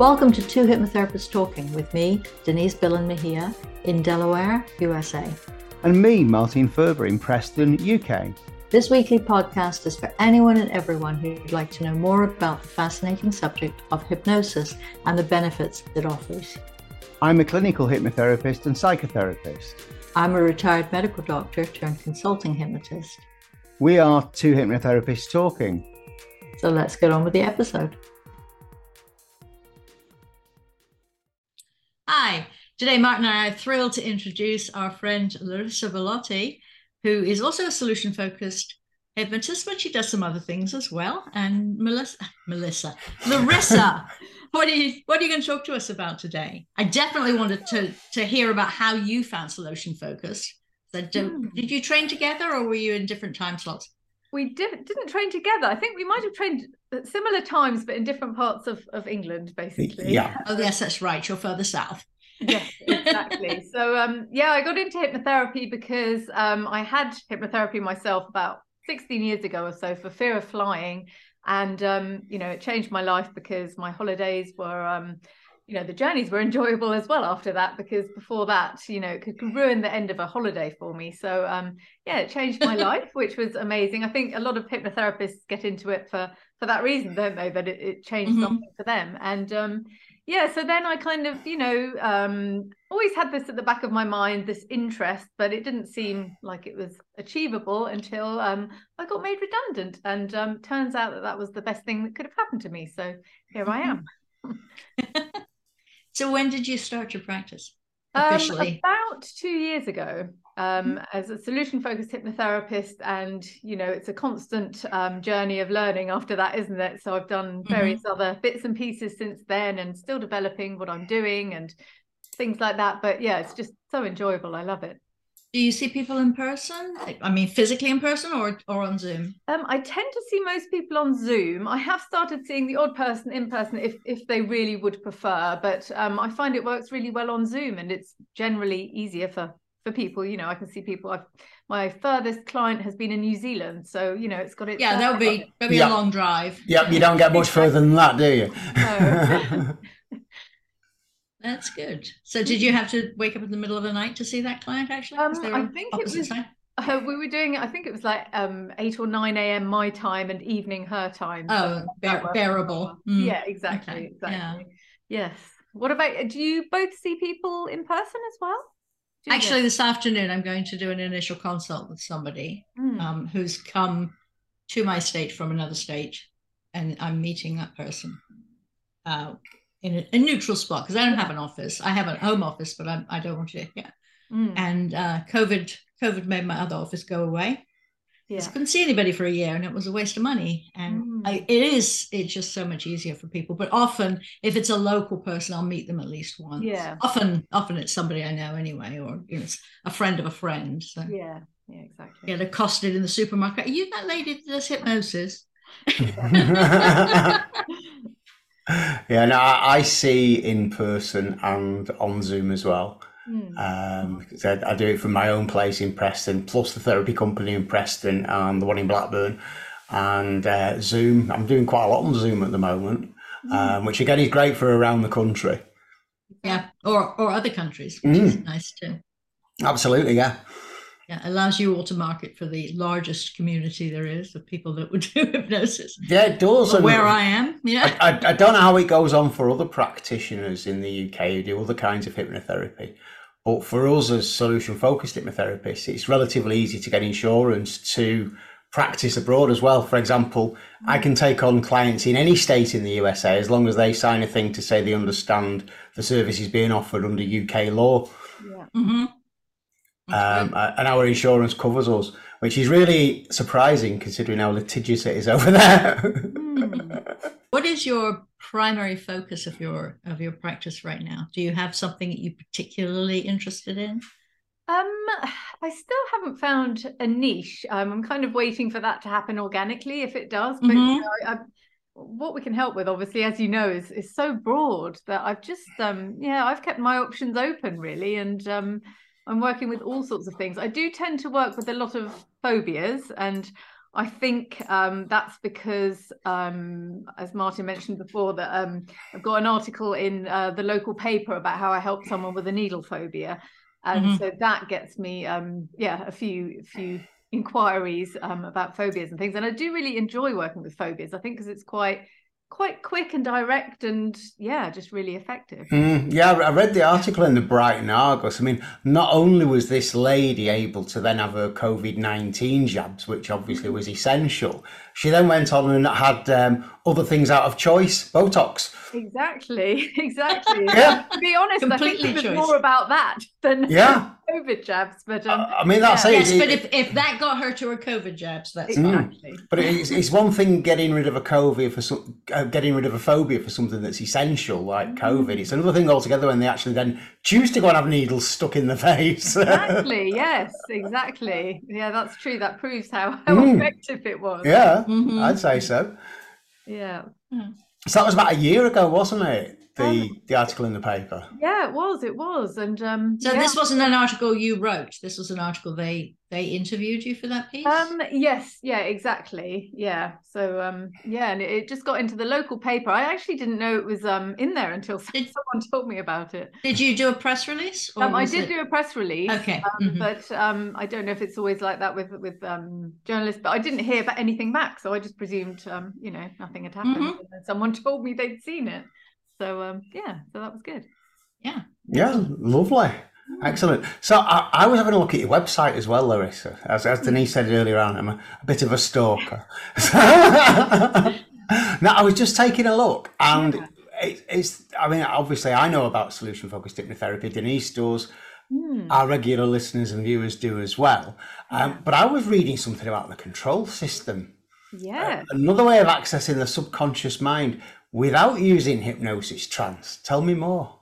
Welcome to Two Hypnotherapists Talking with me, Denise Billen Mejia, in Delaware, USA. And me, Martin Furber, in Preston, UK. This weekly podcast is for anyone and everyone who'd like to know more about the fascinating subject of hypnosis and the benefits it offers. I'm a clinical hypnotherapist and psychotherapist. I'm a retired medical doctor turned consulting hypnotist. We are two hypnotherapists talking. So let's get on with the episode. Hi, today Martin and I are thrilled to introduce our friend Larissa Bellotte, who is also a solution focused hypnotist, but she does some other things as well. And Melissa, Melissa, Larissa, what are you what are you going to talk to us about today? I definitely wanted to to hear about how you found solution focused. So mm. did you train together or were you in different time slots? We didn't didn't train together. I think we might have trained at similar times, but in different parts of, of England, basically. Yeah. Oh, yes, that's right. You're further south. yes, exactly. so, um, yeah, I got into hypnotherapy because um, I had hypnotherapy myself about 16 years ago or so for fear of flying. And, um, you know, it changed my life because my holidays were um, you know the journeys were enjoyable as well after that because before that you know it could ruin the end of a holiday for me. So um yeah it changed my life which was amazing. I think a lot of hypnotherapists get into it for for that reason don't they? That it, it changed mm-hmm. something for them. And um yeah so then i kind of you know um always had this at the back of my mind this interest but it didn't seem like it was achievable until um i got made redundant. And um turns out that that was the best thing that could have happened to me. So here i am So when did you start your practice? Um, about two years ago, um, mm-hmm. as a solution focused hypnotherapist, and you know, it's a constant um, journey of learning after that, isn't it? So I've done various mm-hmm. other bits and pieces since then, and still developing what I'm doing and things like that. But yeah, it's just so enjoyable. I love it. Do you see people in person? I mean, physically in person or or on Zoom? Um, I tend to see most people on Zoom. I have started seeing the odd person in person if if they really would prefer, but um, I find it works really well on Zoom, and it's generally easier for for people. You know, I can see people. I've my furthest client has been in New Zealand, so you know it's got it. Yeah, that'll be that'll be yep. a long drive. Yep, you don't get much further than that, do you? No. That's good. So, did you have to wake up in the middle of the night to see that client? Actually, um, I think it was. Uh, we were doing. I think it was like um, eight or nine a.m. my time and evening her time. Oh, bear- bearable. Mm. Yeah, exactly. Okay. Exactly. Yeah. Yes. What about? Do you both see people in person as well? Actually, this afternoon I'm going to do an initial consult with somebody mm. um, who's come to my state from another state, and I'm meeting that person. Uh, in a, a neutral spot because I don't have an office. I have a home office, but I'm, I do not want to. Yeah. Mm. And uh, COVID, COVID made my other office go away. Yeah. I couldn't see anybody for a year, and it was a waste of money. And mm. I, it is, it's just so much easier for people. But often, if it's a local person, I'll meet them at least once. Yeah. Often, often it's somebody I know anyway, or you know, it's a friend of a friend. So yeah, yeah, exactly. Get accosted in the supermarket. Are you that lady that does hypnosis? yeah, no, I, I, see in person and on Zoom as well. Mm. Um, I, I, do it from my own place in Preston, plus the therapy company in Preston and the one in Blackburn, and uh, Zoom. I'm doing quite a lot on Zoom at the moment, mm. um, which again is great for around the country. Yeah, or or other countries, which mm. is nice too. Absolutely, yeah yeah, allows you all to market for the largest community there is of people that would do hypnosis. Yeah, it does. Well, where I am, yeah. I, I, I, don't know how it goes on for other practitioners in the UK who do other kinds of hypnotherapy. But for us as solution focused hypnotherapists, it's relatively easy to get insurance to practice abroad as well. For example, I can take on clients in any state in the USA as long as they sign a thing to say they understand the services being offered under UK law. Yeah. Mm-hmm um, and our insurance covers us, which is really surprising considering how litigious it is over there. mm. What is your primary focus of your of your practice right now? Do you have something that you're particularly interested in? Um, I still haven't found a niche. Um, I'm kind of waiting for that to happen organically if it does. But mm-hmm. you know, I, I, what we can help with, obviously, as you know, is is so broad that I've just um, yeah, I've kept my options open really, and um, I'm working with all sorts of things. I do tend to work with a lot of phobias, and I think um, that's because, um, as Martin mentioned before, that um, I've got an article in uh, the local paper about how I helped someone with a needle phobia, and mm-hmm. so that gets me, um, yeah, a few few inquiries um, about phobias and things. And I do really enjoy working with phobias. I think because it's quite quite quick and direct and yeah just really effective. Mm, yeah i read the article in the brighton argus. I mean not only was this lady able to then have her covid-19 jabs which obviously was essential she then went on and had um, other things out of choice botox exactly exactly yeah to be honest Completely i think it was more about that than yeah COVID jabs, but um, I mean that's yeah. it. Yes, but if, if that got her to her COVID jabs, that's exactly. But it's, it's one thing getting rid of a COVID for some, uh, getting rid of a phobia for something that's essential like mm. COVID. It's another thing altogether when they actually then choose to go and have needles stuck in the face. exactly. Yes. Exactly. Yeah, that's true. That proves how, how mm. effective it was. Yeah, mm-hmm. I'd say so. Yeah. So that was about a year ago, wasn't it? The um, the article in the paper. Yeah, it was. It was, and um, so yeah. this wasn't an article you wrote. This was an article they they interviewed you for that piece. Um, yes, yeah, exactly. Yeah. So um, yeah, and it, it just got into the local paper. I actually didn't know it was um in there until did, someone told me about it. Did you do a press release? Um, I did it... do a press release. Okay. Um, mm-hmm. But um, I don't know if it's always like that with with um journalists. But I didn't hear about anything back, so I just presumed um, you know, nothing had happened. Mm-hmm. And someone told me they'd seen it. So um, yeah, so that was good. Yeah. Yeah, lovely. Excellent. So I, I, was having a look at your website as well, Larissa. As, as Denise said earlier on, I'm a, a bit of a stalker. now I was just taking a look, and yeah. it, it's. I mean, obviously, I know about solution focused hypnotherapy. Denise does. Mm. Our regular listeners and viewers do as well. Um, but I was reading something about the control system. Yeah. Uh, another way of accessing the subconscious mind without using hypnosis trance. Tell me more.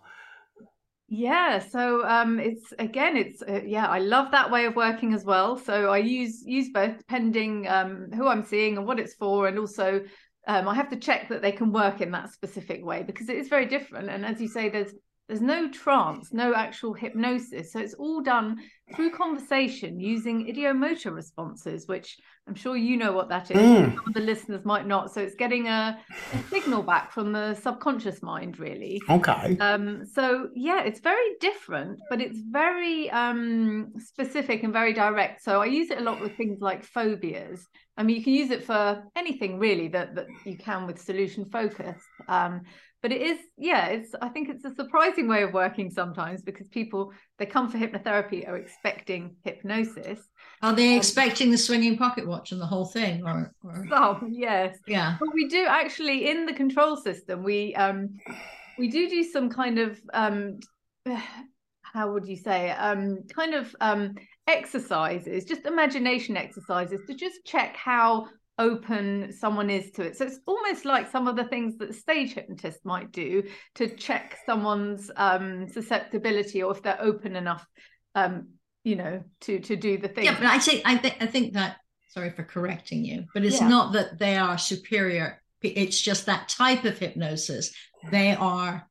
Yeah, so um, it's again, it's uh, yeah, I love that way of working as well. So I use use both depending um, who I'm seeing and what it's for, and also um, I have to check that they can work in that specific way because it is very different. And as you say, there's there's no trance, no actual hypnosis. So it's all done through conversation using ideomotor responses, which I'm sure you know what that is. Mm. Some of the listeners might not. So it's getting a, a, signal back from the subconscious mind, really. Okay. Um, so yeah, it's very different, but it's very um, specific and very direct. So I use it a lot with things like phobias. I mean, you can use it for anything really that, that you can with solution focus. Um, but it is yeah it's i think it's a surprising way of working sometimes because people they come for hypnotherapy are expecting hypnosis. Are they um, expecting the swinging pocket watch and the whole thing or, or... Oh, yes. Yeah. But we do actually in the control system we um we do do some kind of um how would you say um kind of um exercises just imagination exercises to just check how open someone is to it. So it's almost like some of the things that stage hypnotists might do to check someone's um, susceptibility or if they're open enough, um, you know, to to do the thing. Yeah, but I think I think I think that. Sorry for correcting you, but it's yeah. not that they are superior. It's just that type of hypnosis. They are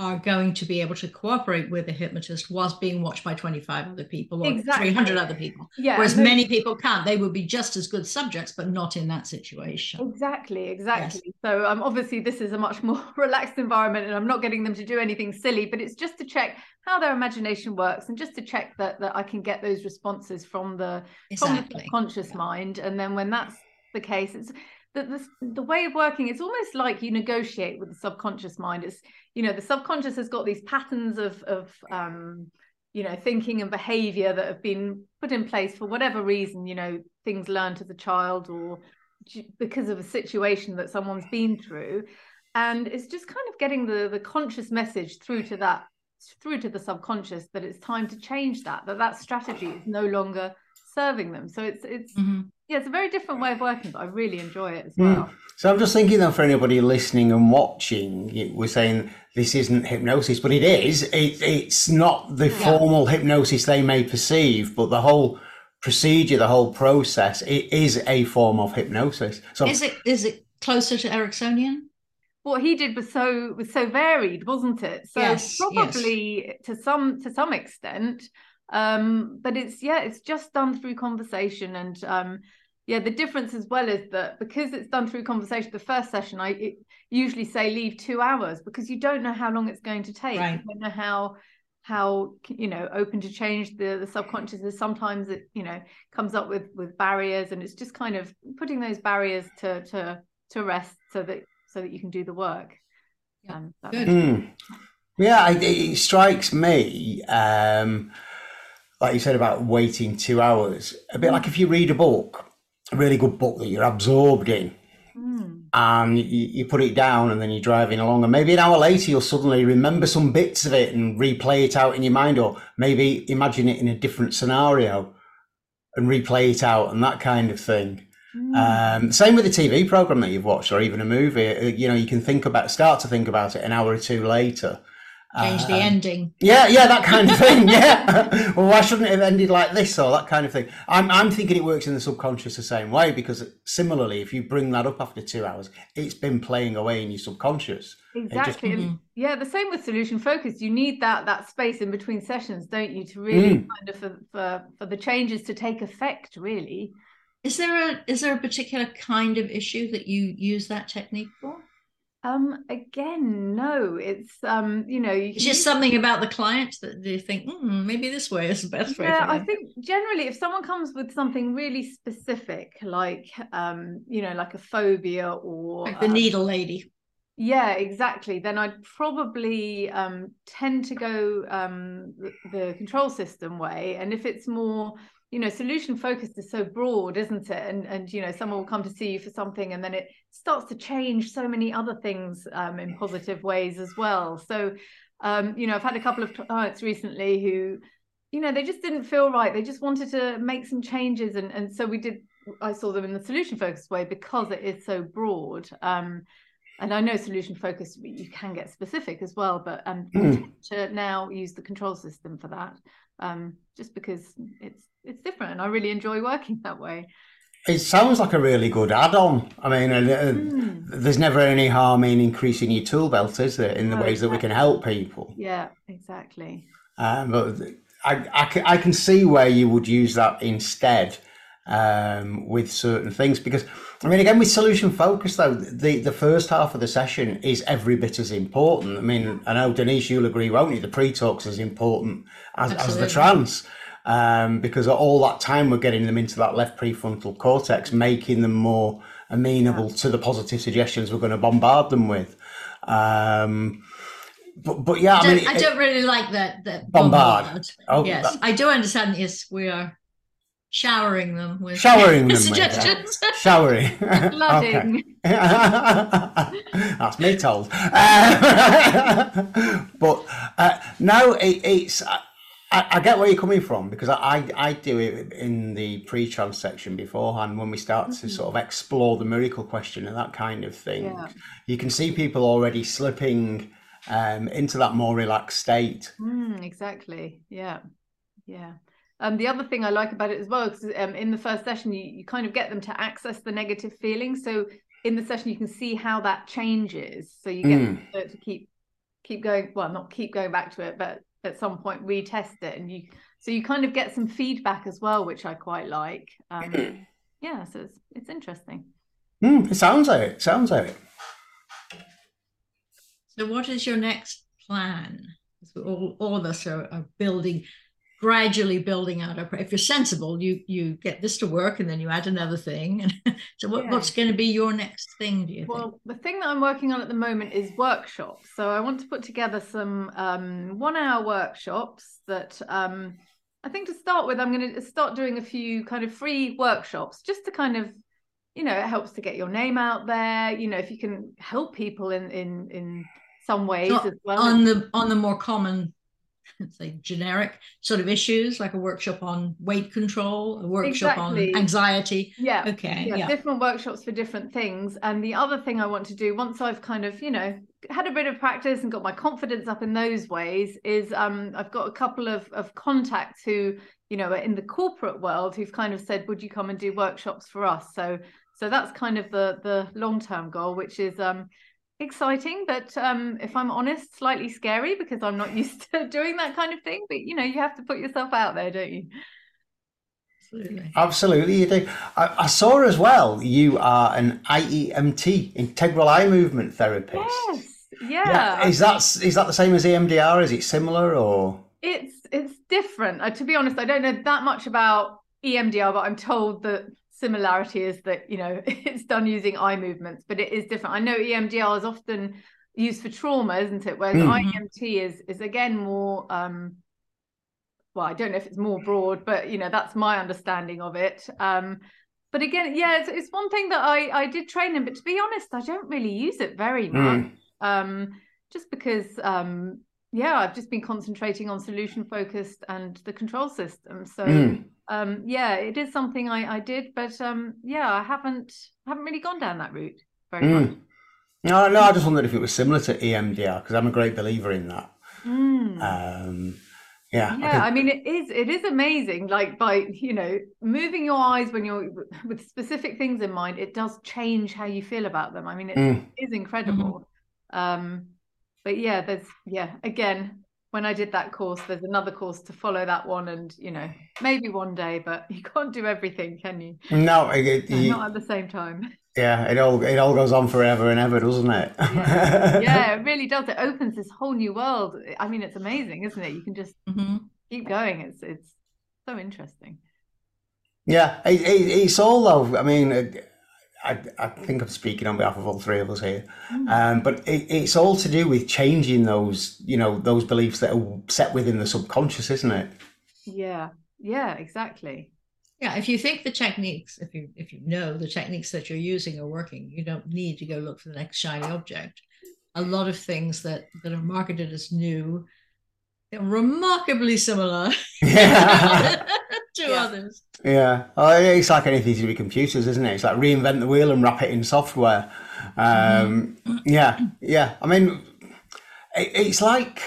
are going to be able to cooperate with a hypnotist whilst being watched by 25 other people or exactly. 300 other people. Yeah, Whereas many people can't. They would be just as good subjects, but not in that situation. Exactly, exactly. Yes. So um, obviously this is a much more relaxed environment and I'm not getting them to do anything silly, but it's just to check how their imagination works and just to check that, that I can get those responses from the, exactly. from the conscious mind. And then when that's the case, it's the, the, the way of working it's almost like you negotiate with the subconscious mind. It's you know the subconscious has got these patterns of of um you know thinking and behavior that have been put in place for whatever reason you know things learned as a child or because of a situation that someone's been through. And it's just kind of getting the the conscious message through to that through to the subconscious that it's time to change that that that strategy is no longer serving them. So it's it's mm-hmm yeah, it's a very different way of working, but I really enjoy it as hmm. well. Mm. So I'm just thinking though, for anybody listening and watching, we're saying this isn't hypnosis, but it is. It, it's not the yeah. formal hypnosis they may perceive, but the whole procedure, the whole process, it is a form of hypnosis. So is it is it closer to Ericksonian? What he did was so was so varied, wasn't it? So yes, probably yes. to some to some extent, um, but it's yeah, it's just done through conversation and um, yeah, the difference as well is that because it's done through conversation, the first session I usually say leave two hours because you don't know how long it's going to take. Right. You don't know how how you know open to change the the subconscious is sometimes it you know comes up with with barriers and it's just kind of putting those barriers to to to rest so that so that you can do the work yeah. Um, mm. yeah it, it, strikes me um like you said about waiting two hours a bit like if you read a book a really good book that you're absorbed in mm. and you, you, put it down and then you're driving along and maybe an hour later you'll suddenly remember some bits of it and replay it out in your mind or maybe imagine it in a different scenario and replay it out and that kind of thing mm. um, same with a tv program that you've watched or even a movie uh, you know you can think about start to think about it an hour or two later change the um, ending. Yeah, yeah, that kind of thing. Yeah. well, why shouldn't it have ended like this or that kind of thing? I'm, I'm thinking it works in the subconscious the same way because similarly, if you bring that up after two hours, it's been playing away in your subconscious. Exactly. Just, mm-hmm. Yeah, the same with solution focus. You need that that space in between sessions, don't you, to really mm. kind of for, for for the changes to take effect. Really. Is there a is there a particular kind of issue that you use that technique for? Um, again, no, it's um, you know, you it's just something about the client that they think mm, maybe this way is the best way. Yeah, I think generally, if someone comes with something really specific, like um, you know, like a phobia or like the um, needle lady. Yeah, exactly. Then I'd probably um, tend to go um, the, the control system way, and if it's more you know solution focused is so broad isn't it? And and you know someone will come to see you for something and then it starts to change so many other things um, in positive ways as well. So um, you know i've had a couple of clients recently who you know they just didn't feel right. They just wanted to make some changes and and so we did i saw them in the solution focused way because it is so broad. Um, and I know solution focused you can get specific as well, but um, mm. to now use the control system for that, um, just because it's it's different and I really enjoy working that way. It sounds like a really good add-on. I mean, uh, mm. there's never any harm in increasing your tool belt, is there, in the ways exactly. that we can help people? Yeah, exactly. Um, but I, I, can, I can see where you would use that instead um, with certain things because I mean again with solution focus though the the first half of the session is every bit as important. I mean I know Denise you'll agree won't you the pre-talks as important as, as the trance um, because all that time we're getting them into that left prefrontal cortex, making them more amenable yeah. to the positive suggestions we're going to bombard them with. Um, but, but yeah, I, I mean, I don't really like that. That bombard. bombard. Oh, yes, that, I do understand. Yes, we are showering them with showering them suggestions. With, showering, flooding. That's me told. Uh, but uh, no, it, it's. I, I, get where you're coming from because I, I do it in the pre-trance section beforehand when we start mm-hmm. to sort of explore the miracle question and that kind of thing. Yeah. You can see people already slipping um, into that more relaxed state. Mm, exactly. Yeah. Yeah. Um, the other thing I like about it as well is um, in the first session, you, you kind of get them to access the negative feelings. So in the session, you can see how that changes. So you get mm. to, to keep keep going. Well, not keep going back to it, but at some point retest it and you so you kind of get some feedback as well which i quite like um yeah so it's it's interesting mm, it sounds like it sounds like it so what is your next plan all, all of us are, are building gradually building out a if you're sensible you you get this to work and then you add another thing and so what, yeah. what's going to be your next thing do you well think? the thing that i'm working on at the moment is workshops so i want to put together some um, one hour workshops that um, i think to start with i'm going to start doing a few kind of free workshops just to kind of you know it helps to get your name out there you know if you can help people in in in some ways so as well on the on the more common say generic sort of issues like a workshop on weight control a workshop exactly. on anxiety. Yeah. Okay yeah, yeah, different workshops for different things. And the other thing i want to do once i've kind of you know had a bit of practice and got my confidence up in those ways is um i've got a couple of of contacts who you know are in the corporate world who've kind of said would you come and do workshops for us? So so that's kind of the the long term goal which is um exciting, but um, if I'm honest, slightly scary because I'm not used to doing that kind of thing. But you know, you have to put yourself out there, don't you? Absolutely. Absolutely, you do. I, I, saw as well you are an IEMT, integral eye movement therapist. Yes. Yeah. yeah. Is that is that the same as EMDR? Is it similar or? It's it's different. Uh, to be honest, I don't know that much about EMDR, but I'm told that similarity is that you know it's done using eye movements, but it is different. I know EMDR is often used for trauma, isn't it? Whereas mm. IEMT is is again more um, well, I don't know if it's more broad, but you know, that's my understanding of it. Um, but again, yeah, it's, it's one thing that I I did train in, but to be honest, I don't really use it very hmm. much. Mm. Um, just because um yeah, I've just been concentrating on solution focused and the control system. So mm. Um yeah, it is something I, I did, but um yeah, I haven't haven't really gone down that route very mm. much. No, no, I just wondered if it was similar to EMDR because I'm a great believer in that. Mm. Um, yeah yeah I, I, mean it is it is amazing like by you know moving your eyes when you're with specific things in mind it does change how you feel about them i mean it mm. is incredible mm-hmm. um but yeah there's yeah again when i did that course there's another course to follow that one and you know maybe one day but you can't do everything can you no it, you, not at the same time yeah, it all it all goes on forever and ever, doesn't it? yeah. yeah, it really does. It opens this whole new world. I mean, it's amazing, isn't it? You can just mm-hmm. keep going. It's it's so interesting. Yeah, it, it, it's all though. I mean, I I think I'm speaking on behalf of all three of us here, mm-hmm. um, but it, it's all to do with changing those, you know, those beliefs that are set within the subconscious, isn't it? Yeah, yeah, exactly. Yeah, if you think the techniques, if you if you know the techniques that you're using are working, you don't need to go look for the next shiny object. A lot of things that that are marketed as new, they're remarkably similar yeah. to yeah. others. Yeah, oh, it's like anything to do with computers, isn't it? It's like reinvent the wheel and wrap it in software. Um, mm-hmm. Yeah, yeah. I mean, it, it's like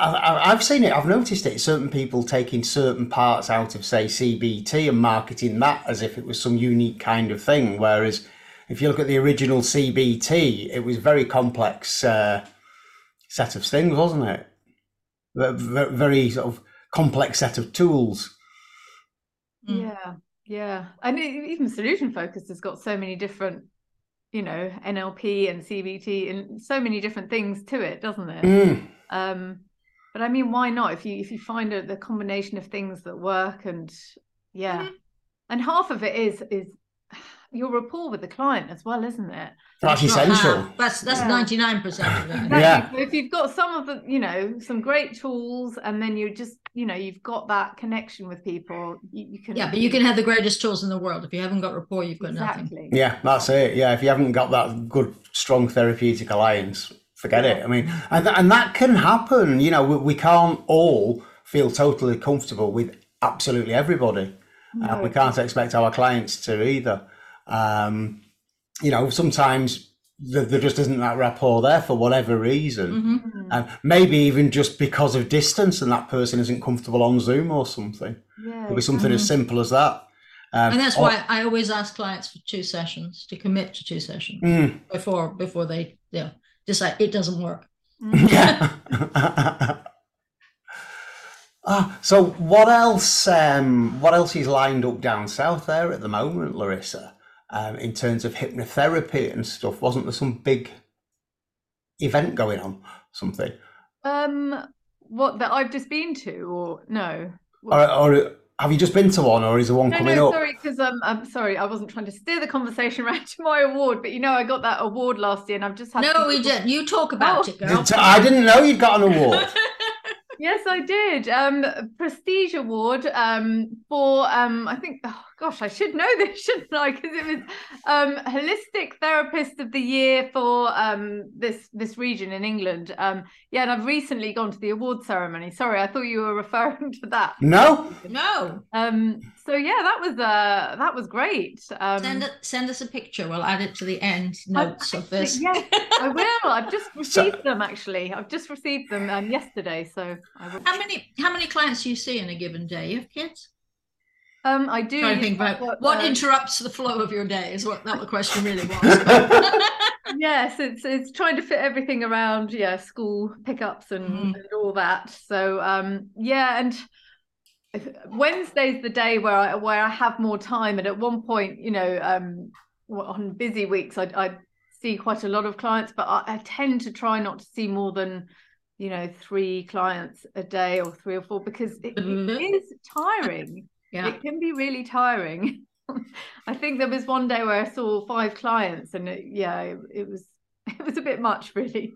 I've seen it. I've noticed it. Certain people taking certain parts out of, say, CBT and marketing that as if it was some unique kind of thing. Whereas, if you look at the original CBT, it was a very complex uh, set of things, wasn't it? Very sort of complex set of tools. Hmm. Yeah, yeah, and even solution focused has got so many different, you know, NLP and CBT and so many different things to it, doesn't it? Mm. Um, but I mean, why not? If you if you find a, the combination of things that work, and yeah, mm-hmm. and half of it is is your rapport with the client as well, isn't it? That's essential. That's that's ninety nine percent of it. Exactly. Yeah. So if you've got some of the, you know, some great tools, and then you just, you know, you've got that connection with people, you, you, can. Yeah, but you can have the greatest tools in the world. If you haven't got rapport, you've got exactly. nothing. Yeah, that's it. Yeah, if you haven't got that good, strong therapeutic alliance, forget it. I mean, and, and that can happen. You know, we, we can't all feel totally comfortable with absolutely everybody. No. Uh, we can't expect our clients to either. Um, you know, sometimes there, there, just isn't that rapport there for whatever reason. Mm-hmm. Uh, maybe even just because of distance and that person isn't comfortable on Zoom or something. Yeah, It'll be something mm-hmm. as simple as that. Um, and that's or, why I always ask clients for two sessions to commit to two sessions mm. before before they yeah decide it doesn't work. Yeah. ah, so what else? Um, what else is lined up down south there at the moment, Larissa? Um, in terms of hypnotherapy and stuff, wasn't there some big event going on? Something. Um, what that I've just been to, or no? Or, or have you just been to one, or is there one no, coming no, up? Sorry, because um, I'm sorry, I wasn't trying to steer the conversation around to my award, but you know, I got that award last year, and I've just had. No, we did. You talk about oh. it, girl. I didn't know you'd got an award. yes, I did. Um, prestige award. Um, for um, I think. Oh, gosh, I should know this, shouldn't I? Because it was um, holistic therapist of the year for um, this this region in England. Um, yeah, and I've recently gone to the award ceremony. Sorry, I thought you were referring to that. No, no. Um, so yeah, that was uh, that was great. Um, send it, send us a picture. We'll add it to the end notes of this. Yes, I will. I've just received so, them actually. I've just received them um, yesterday. So I will. How many how many clients do you see in a given day? You have kids? Um, I do. To think about what, what uh, interrupts the flow of your day is what that the question really was. yes, it's it's trying to fit everything around yeah school pickups and, mm. and all that. So um, yeah, and Wednesday's the day where I where I have more time, and at one point, you know, um, on busy weeks, I I see quite a lot of clients, but I, I tend to try not to see more than you know three clients a day or three or four because it, it mm-hmm. is tiring. Yeah, it can be really tiring. I think there was one day where I saw five clients, and it, yeah, it, it was it was a bit much, really.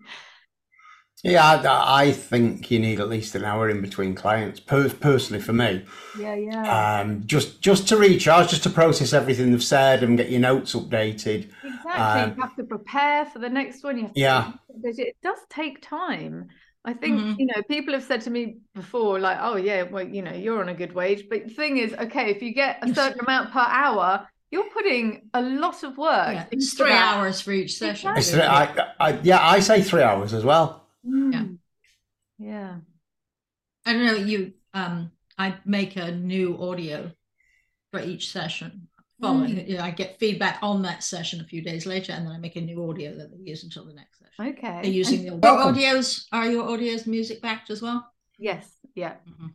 Yeah, I, I, think you need at least an hour in between clients. Per- personally, for me. Yeah, yeah. Um, just just to recharge, just to process everything they've said and get your notes updated. Exactly. Um, you have to prepare for the next one. You have to yeah. it does take time. I think mm-hmm. you know people have said to me before, like, "Oh yeah, well, you know, you're on a good wage." But the thing is, okay, if you get a certain amount per hour, you're putting a lot of work. Yeah, it's three that. hours for each session. Exactly. I, I, yeah, I say three hours as well. Mm. Yeah. Yeah. I don't know. You, um, I make a new audio for each session. Following, mm. you know, I get feedback on that session a few days later, and then I make a new audio that they use until the next session. Okay. They're using the audios. Are your audios music backed as well? Yes. Yeah. Mm-hmm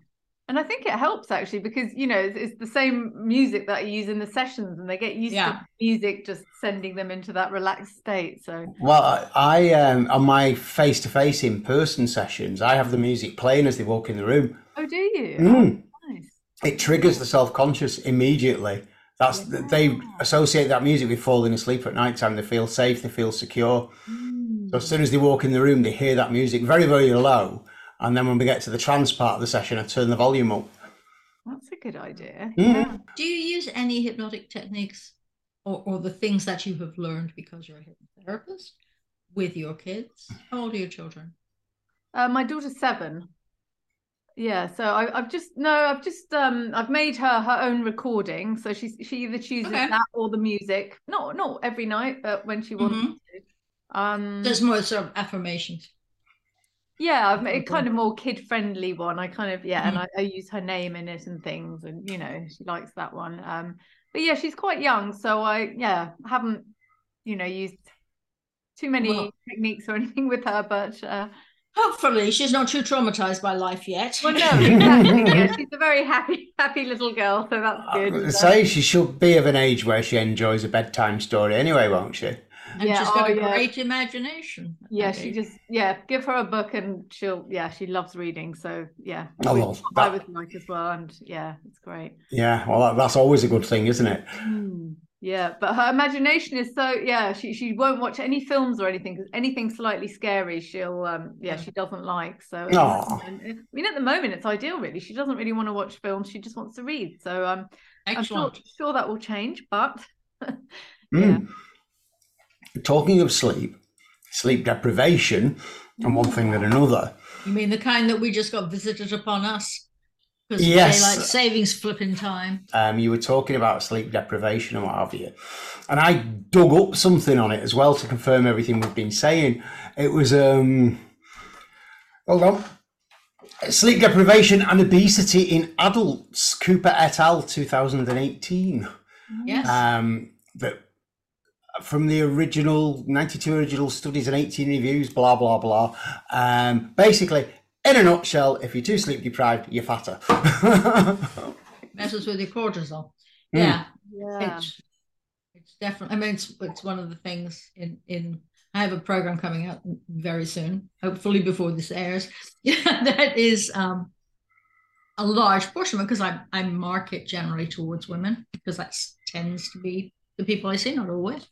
and I think it helps actually because you know it's, it's, the same music that I use in the sessions, and they get used yeah. to music just sending them into that relaxed state. So well, I, I um, on my face to face in person sessions, I have the music playing as they walk in the room. Oh, do you? Mm. Oh, nice. It triggers the self conscious immediately. That's yeah. they associate that music with falling asleep at night time. They feel safe. They feel secure. Mm. So as soon as they walk in the room, they hear that music very very low and then when we get to the trance part of the session, I turn the volume up. That's a good idea. Mm. Yeah. Do you use any hypnotic techniques or, or the things that you have learned because you're a hypnotherapist with your kids? How old are your children? Uh, my daughter's seven. Yeah, so I, have just no, I've just um, I've made her her own recording, so she she either chooses okay. that or the music. Not not every night, but when she wants mm-hmm. to. Um, There's more sort of affirmations. Yeah, I've made a kind of more kid friendly one. I kind of yeah, mm. and I, I, use her name in it and things, and you know she likes that one. Um, but yeah, she's quite young, so I yeah haven't you know used too many well, techniques or anything with her, but uh, hopefully she's not too traumatized by life yet. Well, no, exactly. yeah, she's a very happy happy little girl, so that's good. I say she should be of an age where she enjoys a bedtime story anyway, won't she? and yeah, she's got oh, a yeah. great imagination. Yeah, she just yeah, give her a book and she'll yeah, she loves reading. So yeah, oh, well, that, I was like as well, and yeah, it's great. Yeah, well, that, that's always a good thing, isn't it? Mm, yeah, but her imagination is so yeah, she she won't watch any films or anything because anything slightly scary, she'll um yeah, she doesn't like. So and, I mean, at the moment, it's ideal really. She doesn't really want to watch films; she just wants to read. So um, Excellent. I'm sure, sure that will change, but yeah. Mm talking of sleep, sleep deprivation, and one thing than another. You mean the kind that we just got visited upon us? Because yes. daylight savings flipping time. Um, you were talking about sleep deprivation and what have you. And I dug up something on it as well to confirm everything we've been saying. It was um hold on. Sleep deprivation and obesity in adults, Cooper et al. 2018. Yes. Um, that from the original 92 original studies and 18 reviews, blah, blah, blah. Um, basically, in a nutshell, if you're too sleep deprived, you're fatter. Messes with your cortisol. Yeah. Yeah. It's, it's definitely, I mean, it's, it's one of the things in, in, I have a program coming out very soon, hopefully before this airs. Yeah, that is um, a large portion because I, I market generally towards women because that tends to be the people I see, not always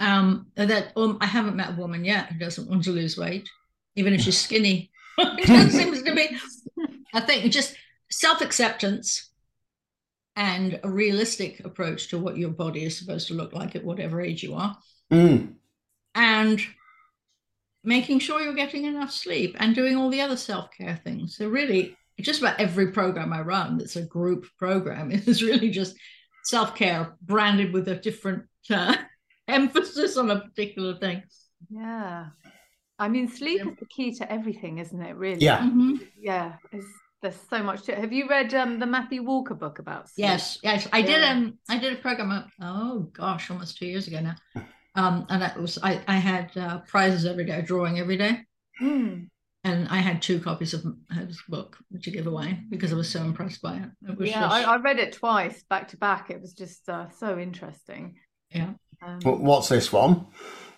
um, that um, I haven't met a woman yet who doesn't want to lose weight, even if she's skinny. it seems to be, I think, just self acceptance and a realistic approach to what your body is supposed to look like at whatever age you are. Mm. And making sure you're getting enough sleep and doing all the other self care things. So, really, just about every program I run that's a group program is really just self care branded with a different. Uh, emphasis on a particular thing. Yeah. I mean, sleep is the key to everything, isn't it? Really? Yeah. Mm-hmm. Yeah. there's so much to it. Have you read um, the Matthew Walker book about sleep? Yes, yes. I yeah. did um I did a program oh gosh, almost two years ago now. Um and it was I, I had uh, prizes every day, drawing every day. Mm. and I had two copies of his book to give away because I was so impressed by it. it yeah, just... I, I, read it twice back to back. It was just uh, so interesting. Yeah. Um, What's this one?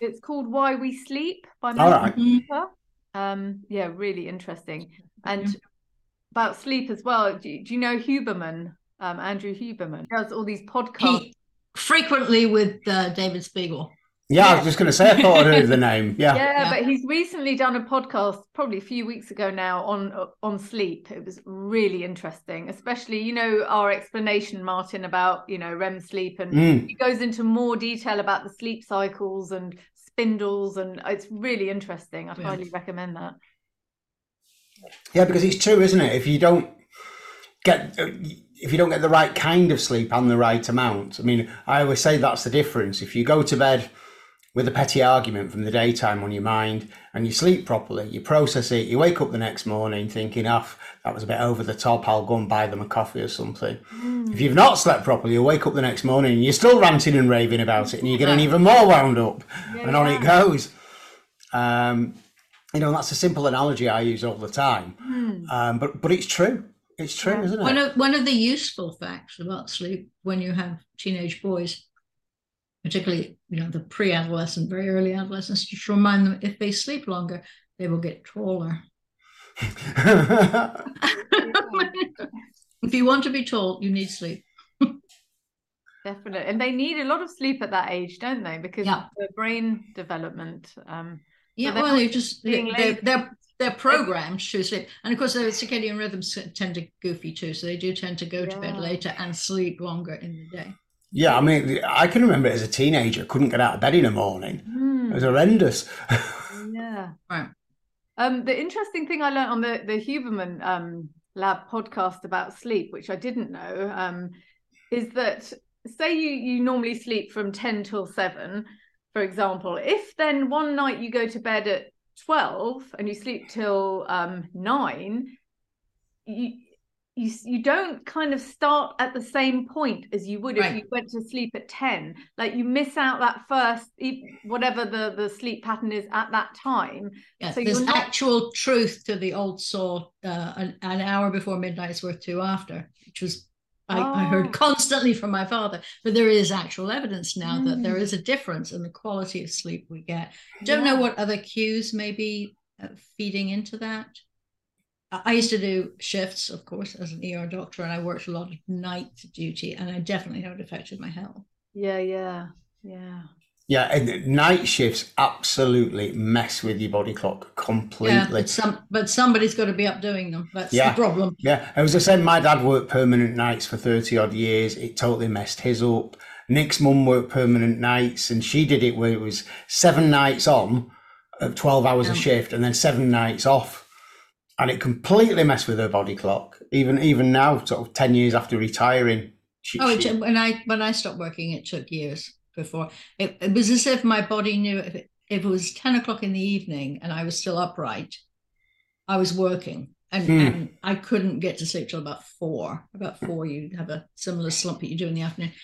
It's called Why We Sleep by All right. Cooper. Um, yeah, really interesting. And mm-hmm. about sleep as well. Do, do you know Huberman? Um, Andrew Huberman does all these podcasts. He, frequently with uh, David Spiegel. Yeah, I was just going to say, I thought I knew the name. Yeah. yeah. yeah, but he's recently done a podcast, probably a few weeks ago now, on on sleep. It was really interesting, especially you know our explanation, Martin, about you know REM sleep, and mm. he goes into more detail about the sleep cycles and spindles, and it's really interesting. I yeah. highly recommend that. Yeah, because it's true, isn't it? If you don't get if you don't get the right kind of sleep and the right amount, I mean, I always say that's the difference. If you go to bed with a petty argument from the daytime on your mind and you sleep properly, you process it, you wake up the next morning thinking, oh, that was a bit over the top, I'll go and buy them a coffee or something. Mm. If you've not slept properly, you wake up the next morning and you're still ranting and raving about it and you're getting even more wound up yeah, and on yeah. it goes. Um, you know, that's a simple analogy I use all the time. Mm. Um, but, but it's true. It's true, yeah. isn't it? One of, one of the useful facts about sleep when you have teenage boys, particularly, you know, the pre-adolescent, very early adolescents, just remind them if they sleep longer, they will get taller. if you want to be tall, you need sleep. Definitely. And they need a lot of sleep at that age, don't they? Because yeah. the brain development. Um, yeah, well, they just they, they're they're programmed to sleep. And of course, their circadian rhythms tend to goofy too. So they do tend to go yeah. to bed later and sleep longer in the day. Yeah, I mean, I can remember as a teenager, couldn't get out of bed in the morning. Mm. It was horrendous. yeah. Right. Um, the interesting thing I learned on the the Huberman um, Lab podcast about sleep, which I didn't know, um, is that say you you normally sleep from ten till seven, for example. If then one night you go to bed at 12 and you sleep till um, 9 you you you don't kind of start at the same point as you would right. if you went to sleep at 10 like you miss out that first whatever the the sleep pattern is at that time yes, so there's not... actual truth to the old saw uh, an, an hour before midnight is worth two after which was I, oh. I, heard oh. constantly from my father, but there is actual evidence now mm. that there mm. a difference in the quality of sleep we get. Don't yeah. know what other cues may be uh, feeding into that. I used to do shifts, of course, as an ER doctor, and I worked a lot of night duty, and I definitely know it affected my health. Yeah, yeah, yeah. Yeah, and night shifts absolutely mess with your body clock completely. Yeah, but, some, but somebody's got to be up doing them. That's yeah. the problem. Yeah, I was just saying, my dad worked permanent nights for 30 odd years. It totally messed his up. Nick's mum worked permanent nights, and she did it where it was seven nights on, of 12 hours yeah. a shift, and then seven nights off. And it completely messed with her body clock. Even even now, sort of 10 years after retiring. She, oh, she, when I when I stopped working, it took years before. It, it was as if my body knew if it, if it was 10 o'clock in the evening and I was still upright, I was working. And, hmm. and, I couldn't get to sleep till about four. About four, you have a similar slump that you do in the afternoon.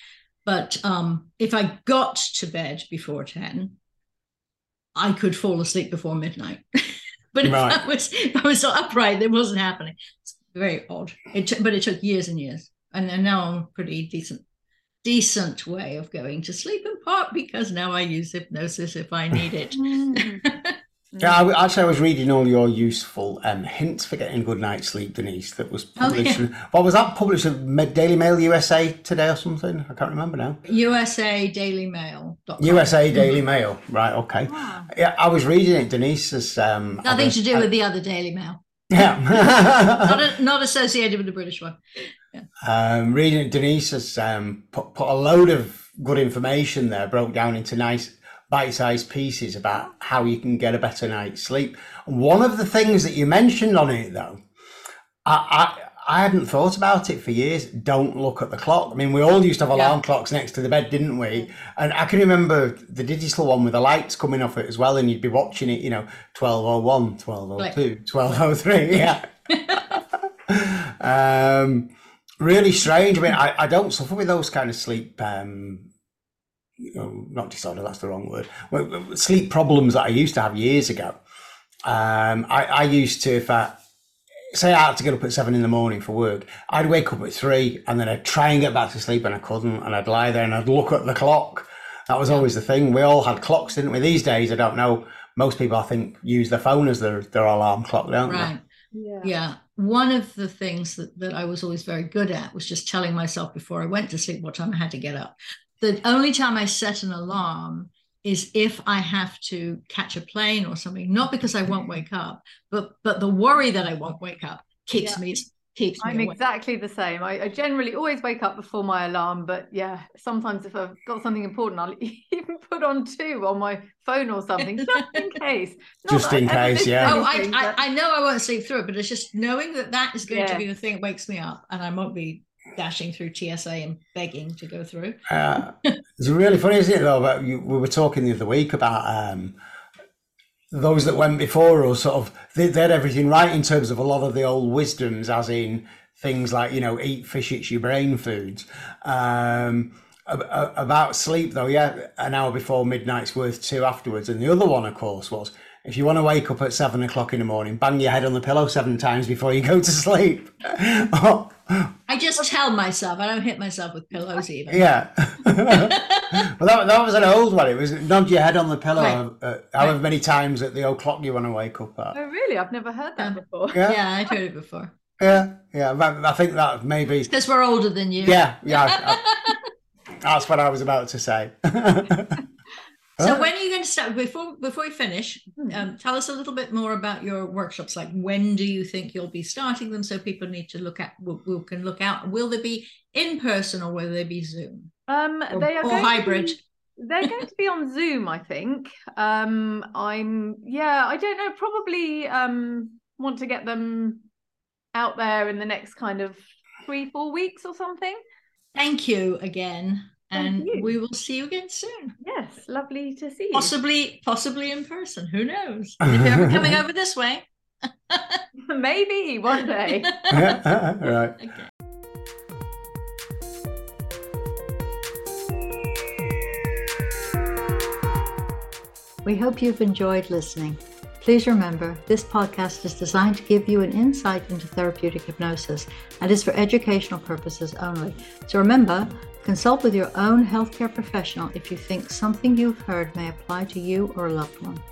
But um, if I got to bed before 10, I could fall asleep before midnight. but if right. I was if I was upright, it wasn't happening. It's very odd. It t- but it took years and years. And, and now I'm pretty decent decent way of going to sleep, in part because now I use hypnosis if I need it. Mm. Mm. yeah, I, actually, I was reading all your useful um, hints for getting good night's sleep, Denise. That was oh, published. Yeah. What was that published? In Daily Mail USA today or something? I can't remember now. USA Daily Mail. USA Daily Mail. Right. Okay. Ah. Yeah, I was reading it, Denise. As, um, Nothing to do with the other Daily Mail. Yeah. not, a, not associated with the British one. Yeah. Um, reading Denise has um, put, put a load of good information there, broke down into nice bite-sized pieces about how you can get a better night's sleep. One of the things that you mentioned on it, though, I, I I hadn't thought about it for years. Don't look at the clock. I mean, we all used to have alarm yeah. clocks next to the bed, didn't we? And I can remember the digital one with the lights coming off it as well, and you'd be watching it, you know, 1201, 1202, 1203. Yeah. um, really strange. I mean, I, I don't suffer with those kind of sleep, um, you know, not disorder, that's the wrong word, sleep problems that I used to have years ago. Um, I, I used to, if I say I had to get up at seven in the morning for work, I'd wake up at three and then I'd try and get back to sleep and I couldn't. And I'd lie there and I'd look at the clock. That was always the thing. We all had clocks, didn't we? These days, I don't know. Most people, I think, use their phone as their, their alarm clock, don't right. they? Yeah. yeah. One of the things that, that I was always very good at was just telling myself before I went to sleep what time I had to get up. The only time I set an alarm is if I have to catch a plane or something, not because I won't wake up, but but the worry that I won't wake up keeps yeah. me keeps me. I'm exactly the same. I, I, generally always wake up before my alarm, but yeah, sometimes if I've got something important, I'll even put on two on my phone or something just in case. Not just in case, yeah. Oh, I, I, I know I won't sleep through it, but it's just knowing that that is going yeah. to be the thing that wakes me up, and I won't be dashing through TSA and begging to go through. Uh, it's really funny, isn't it? Though, you, we were talking the other week about um, those that went before us. Sort of, they, they, had everything right in terms of a lot of the old wisdoms, as in things like you know, eat fish, it's your brain foods. Um, about sleep, though, yeah, an hour before midnight's worth two afterwards, and the other one, of course, was if you want to wake up at seven o'clock in the morning, bang your head on the pillow seven times before you go to sleep. just tell myself, I don't hit myself with pillows even. Yeah. well, that, that was an old one. It was nod your head on the pillow right. uh, however right. many times at the old clock you want to wake up at. Oh, really? I've never heard that before. Yeah, yeah I've heard it before. Yeah, yeah. I think that maybe. Because we're older than you. Yeah, yeah. I, that's what I was about to say. So when are you going to start? Before before we finish, hmm. um, tell us a little bit more about your workshops. Like when do you think you'll be starting them? So people need to look at. We, can look out. Will they be in person or will they be Zoom? Um, or, they are or hybrid. Be, they're going to be on Zoom, I think. Um, I'm yeah, I don't know. Probably um, want to get them out there in the next kind of three four weeks or something. Thank you again and we will see you again soon. Yes, lovely to see you. Possibly, possibly in person. Who knows? if you're ever coming over this way, maybe one day. right. Okay. We hope you've enjoyed listening. Please remember, this podcast is designed to give you an insight into therapeutic hypnosis and is for educational purposes only. So remember, consult with your own healthcare professional if you think something you've heard may apply to you or a loved one.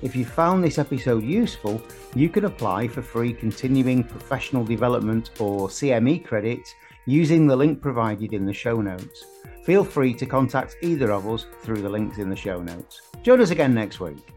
If you found this episode useful, you can apply for free continuing professional development or CME credits using the link provided in the show notes. Feel free to contact either of us through the links in the show notes. Join us again next week.